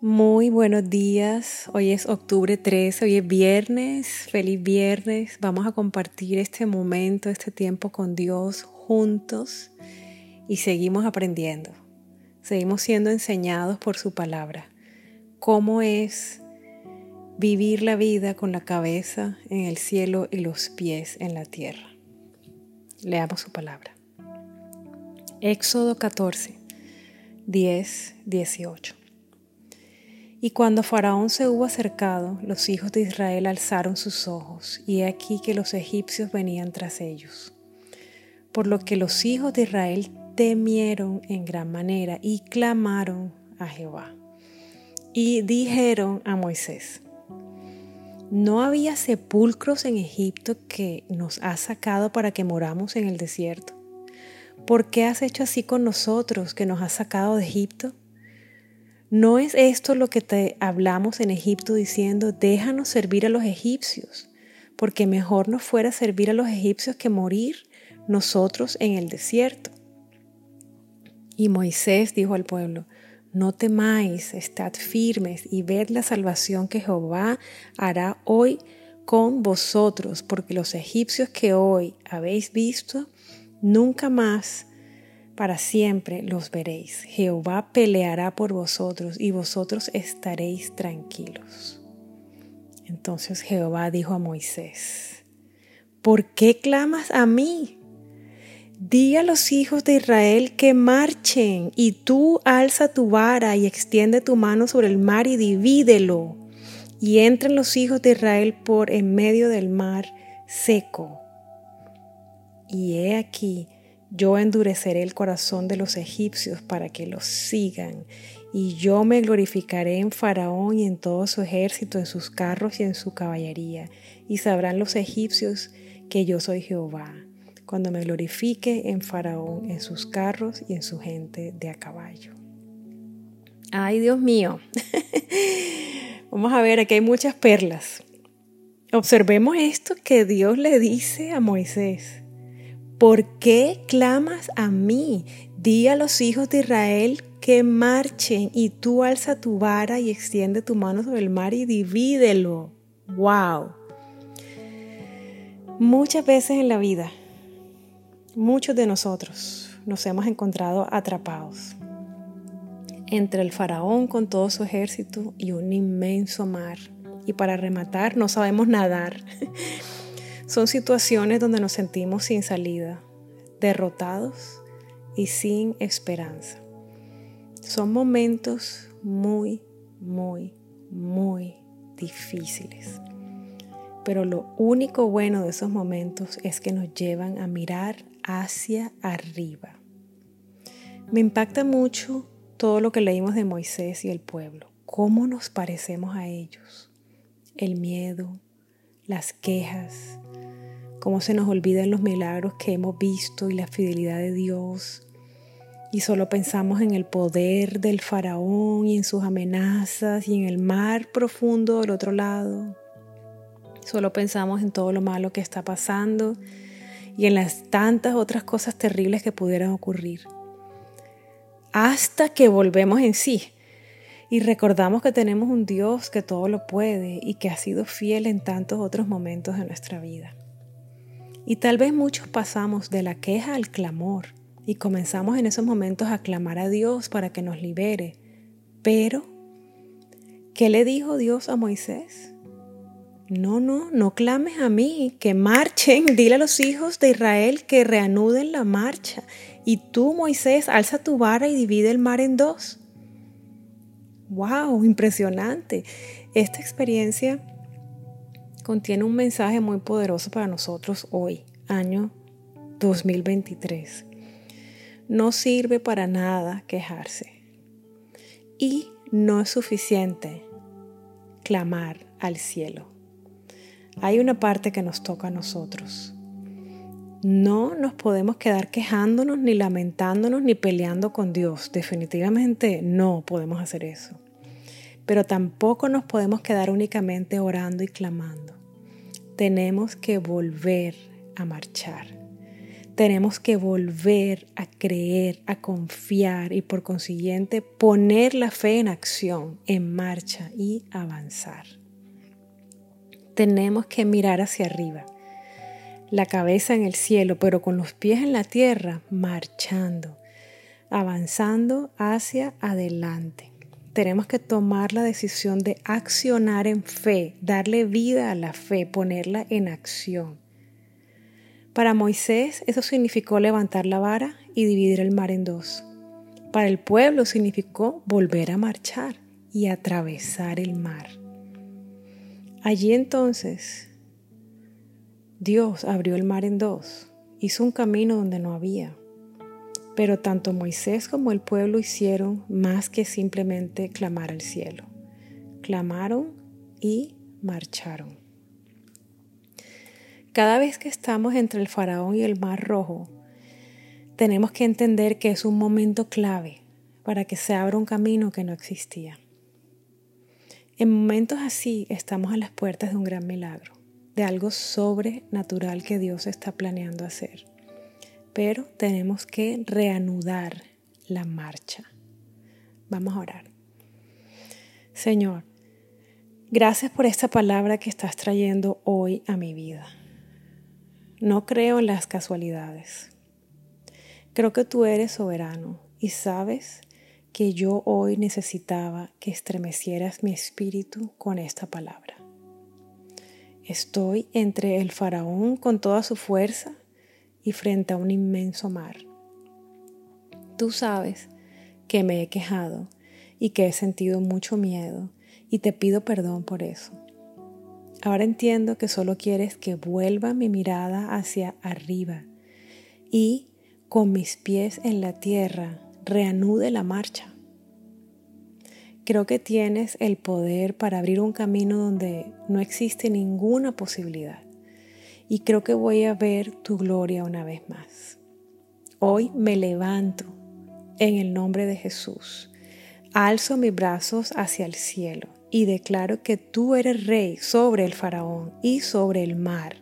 Muy buenos días, hoy es octubre 13, hoy es viernes, feliz viernes, vamos a compartir este momento, este tiempo con Dios juntos y seguimos aprendiendo, seguimos siendo enseñados por su palabra, cómo es vivir la vida con la cabeza en el cielo y los pies en la tierra. Leamos su palabra. Éxodo 14, 10, 18. Y cuando Faraón se hubo acercado, los hijos de Israel alzaron sus ojos, y he aquí que los egipcios venían tras ellos. Por lo que los hijos de Israel temieron en gran manera y clamaron a Jehová. Y dijeron a Moisés, ¿no había sepulcros en Egipto que nos has sacado para que moramos en el desierto? ¿Por qué has hecho así con nosotros que nos has sacado de Egipto? ¿No es esto lo que te hablamos en Egipto diciendo, déjanos servir a los egipcios, porque mejor nos fuera servir a los egipcios que morir nosotros en el desierto? Y Moisés dijo al pueblo, no temáis, estad firmes y ved la salvación que Jehová hará hoy con vosotros, porque los egipcios que hoy habéis visto, nunca más para siempre los veréis. Jehová peleará por vosotros y vosotros estaréis tranquilos. Entonces Jehová dijo a Moisés, ¿por qué clamas a mí? Di a los hijos de Israel que marchen y tú alza tu vara y extiende tu mano sobre el mar y divídelo y entren los hijos de Israel por en medio del mar seco. Y he aquí, yo endureceré el corazón de los egipcios para que los sigan, y yo me glorificaré en Faraón y en todo su ejército, en sus carros y en su caballería, y sabrán los egipcios que yo soy Jehová, cuando me glorifique en Faraón, en sus carros y en su gente de a caballo. Ay, Dios mío. Vamos a ver, aquí hay muchas perlas. Observemos esto que Dios le dice a Moisés. ¿Por qué clamas a mí? Di a los hijos de Israel que marchen y tú alza tu vara y extiende tu mano sobre el mar y divídelo. ¡Wow! Muchas veces en la vida, muchos de nosotros nos hemos encontrado atrapados entre el faraón con todo su ejército y un inmenso mar. Y para rematar, no sabemos nadar. Son situaciones donde nos sentimos sin salida, derrotados y sin esperanza. Son momentos muy, muy, muy difíciles. Pero lo único bueno de esos momentos es que nos llevan a mirar hacia arriba. Me impacta mucho todo lo que leímos de Moisés y el pueblo. ¿Cómo nos parecemos a ellos? El miedo, las quejas, cómo se nos olvidan los milagros que hemos visto y la fidelidad de Dios. Y solo pensamos en el poder del faraón y en sus amenazas y en el mar profundo del otro lado. Solo pensamos en todo lo malo que está pasando y en las tantas otras cosas terribles que pudieran ocurrir. Hasta que volvemos en sí y recordamos que tenemos un Dios que todo lo puede y que ha sido fiel en tantos otros momentos de nuestra vida. Y tal vez muchos pasamos de la queja al clamor y comenzamos en esos momentos a clamar a Dios para que nos libere. Pero, ¿qué le dijo Dios a Moisés? No, no, no clames a mí, que marchen, dile a los hijos de Israel que reanuden la marcha. Y tú, Moisés, alza tu vara y divide el mar en dos. ¡Wow! Impresionante. Esta experiencia contiene un mensaje muy poderoso para nosotros hoy, año 2023. No sirve para nada quejarse. Y no es suficiente clamar al cielo. Hay una parte que nos toca a nosotros. No nos podemos quedar quejándonos, ni lamentándonos, ni peleando con Dios. Definitivamente no podemos hacer eso. Pero tampoco nos podemos quedar únicamente orando y clamando tenemos que volver a marchar. tenemos que volver a creer, a confiar y por consiguiente poner la fe en acción, en marcha y avanzar. Tenemos que mirar hacia arriba, la cabeza en el cielo, pero con los pies en la tierra, marchando, avanzando hacia adelante. Tenemos que tomar la decisión de accionar en fe, darle vida a la fe, ponerla en acción para Moisés eso significó levantar la vara y dividir el mar en dos. Para el pueblo significó volver a marchar y atravesar el mar. Allí entonces Dios abrió el mar en dos, hizo un camino donde no había. Pero tanto Moisés como el pueblo hicieron más que simplemente clamar al cielo. Clamaron y marcharon. Cada vez que estamos entre el faraón y el mar rojo, tenemos que entender que es un momento clave para que se abra un camino que no existía. En momentos así estamos a las puertas de un gran milagro, de algo sobrenatural que Dios está planeando hacer. Pero tenemos que reanudar la marcha. Vamos a orar. Señor, gracias por esta palabra que estás trayendo hoy a mi vida. No creo en las casualidades. Creo que tú eres soberano y sabes que yo hoy necesitaba que estremecieras mi espíritu con esta palabra. Estoy entre el faraón con toda su fuerza y frente a un inmenso mar. Tú sabes que me he quejado y que he sentido mucho miedo y te pido perdón por eso. Ahora entiendo que solo quieres que vuelva mi mirada hacia arriba y con mis pies en la tierra reanude la marcha. Creo que tienes el poder para abrir un camino donde no existe ninguna posibilidad. Y creo que voy a ver tu gloria una vez más. Hoy me levanto en el nombre de Jesús. Alzo mis brazos hacia el cielo y declaro que tú eres rey sobre el faraón y sobre el mar,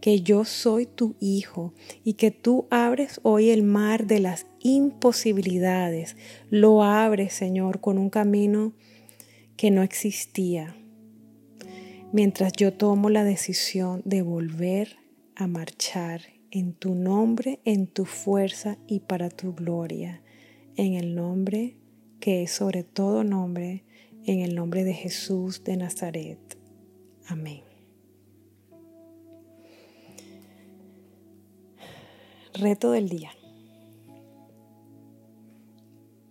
que yo soy tu hijo y que tú abres hoy el mar de las imposibilidades. Lo abres, Señor, con un camino que no existía. Mientras yo tomo la decisión de volver a marchar en tu nombre, en tu fuerza y para tu gloria, en el nombre que es sobre todo nombre, en el nombre de Jesús de Nazaret. Amén. Reto del día.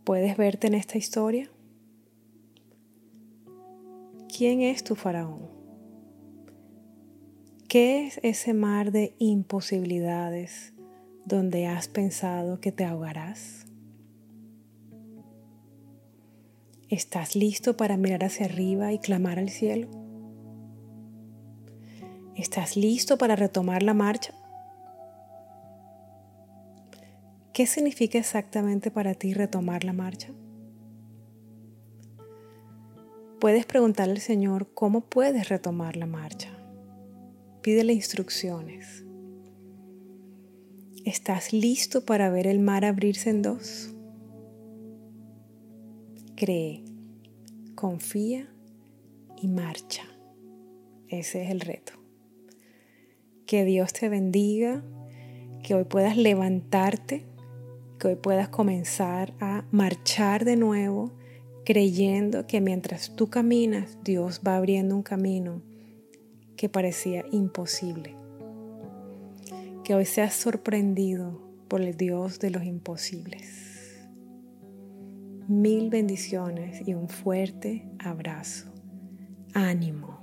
¿Puedes verte en esta historia? ¿Quién es tu faraón? ¿Qué es ese mar de imposibilidades donde has pensado que te ahogarás? ¿Estás listo para mirar hacia arriba y clamar al cielo? ¿Estás listo para retomar la marcha? ¿Qué significa exactamente para ti retomar la marcha? Puedes preguntarle al Señor cómo puedes retomar la marcha. Pídele instrucciones. ¿Estás listo para ver el mar abrirse en dos? cree, confía y marcha. Ese es el reto. Que Dios te bendiga, que hoy puedas levantarte, que hoy puedas comenzar a marchar de nuevo, creyendo que mientras tú caminas, Dios va abriendo un camino que parecía imposible. Que hoy seas sorprendido por el Dios de los imposibles. Mil bendiciones y un fuerte abrazo. Ánimo.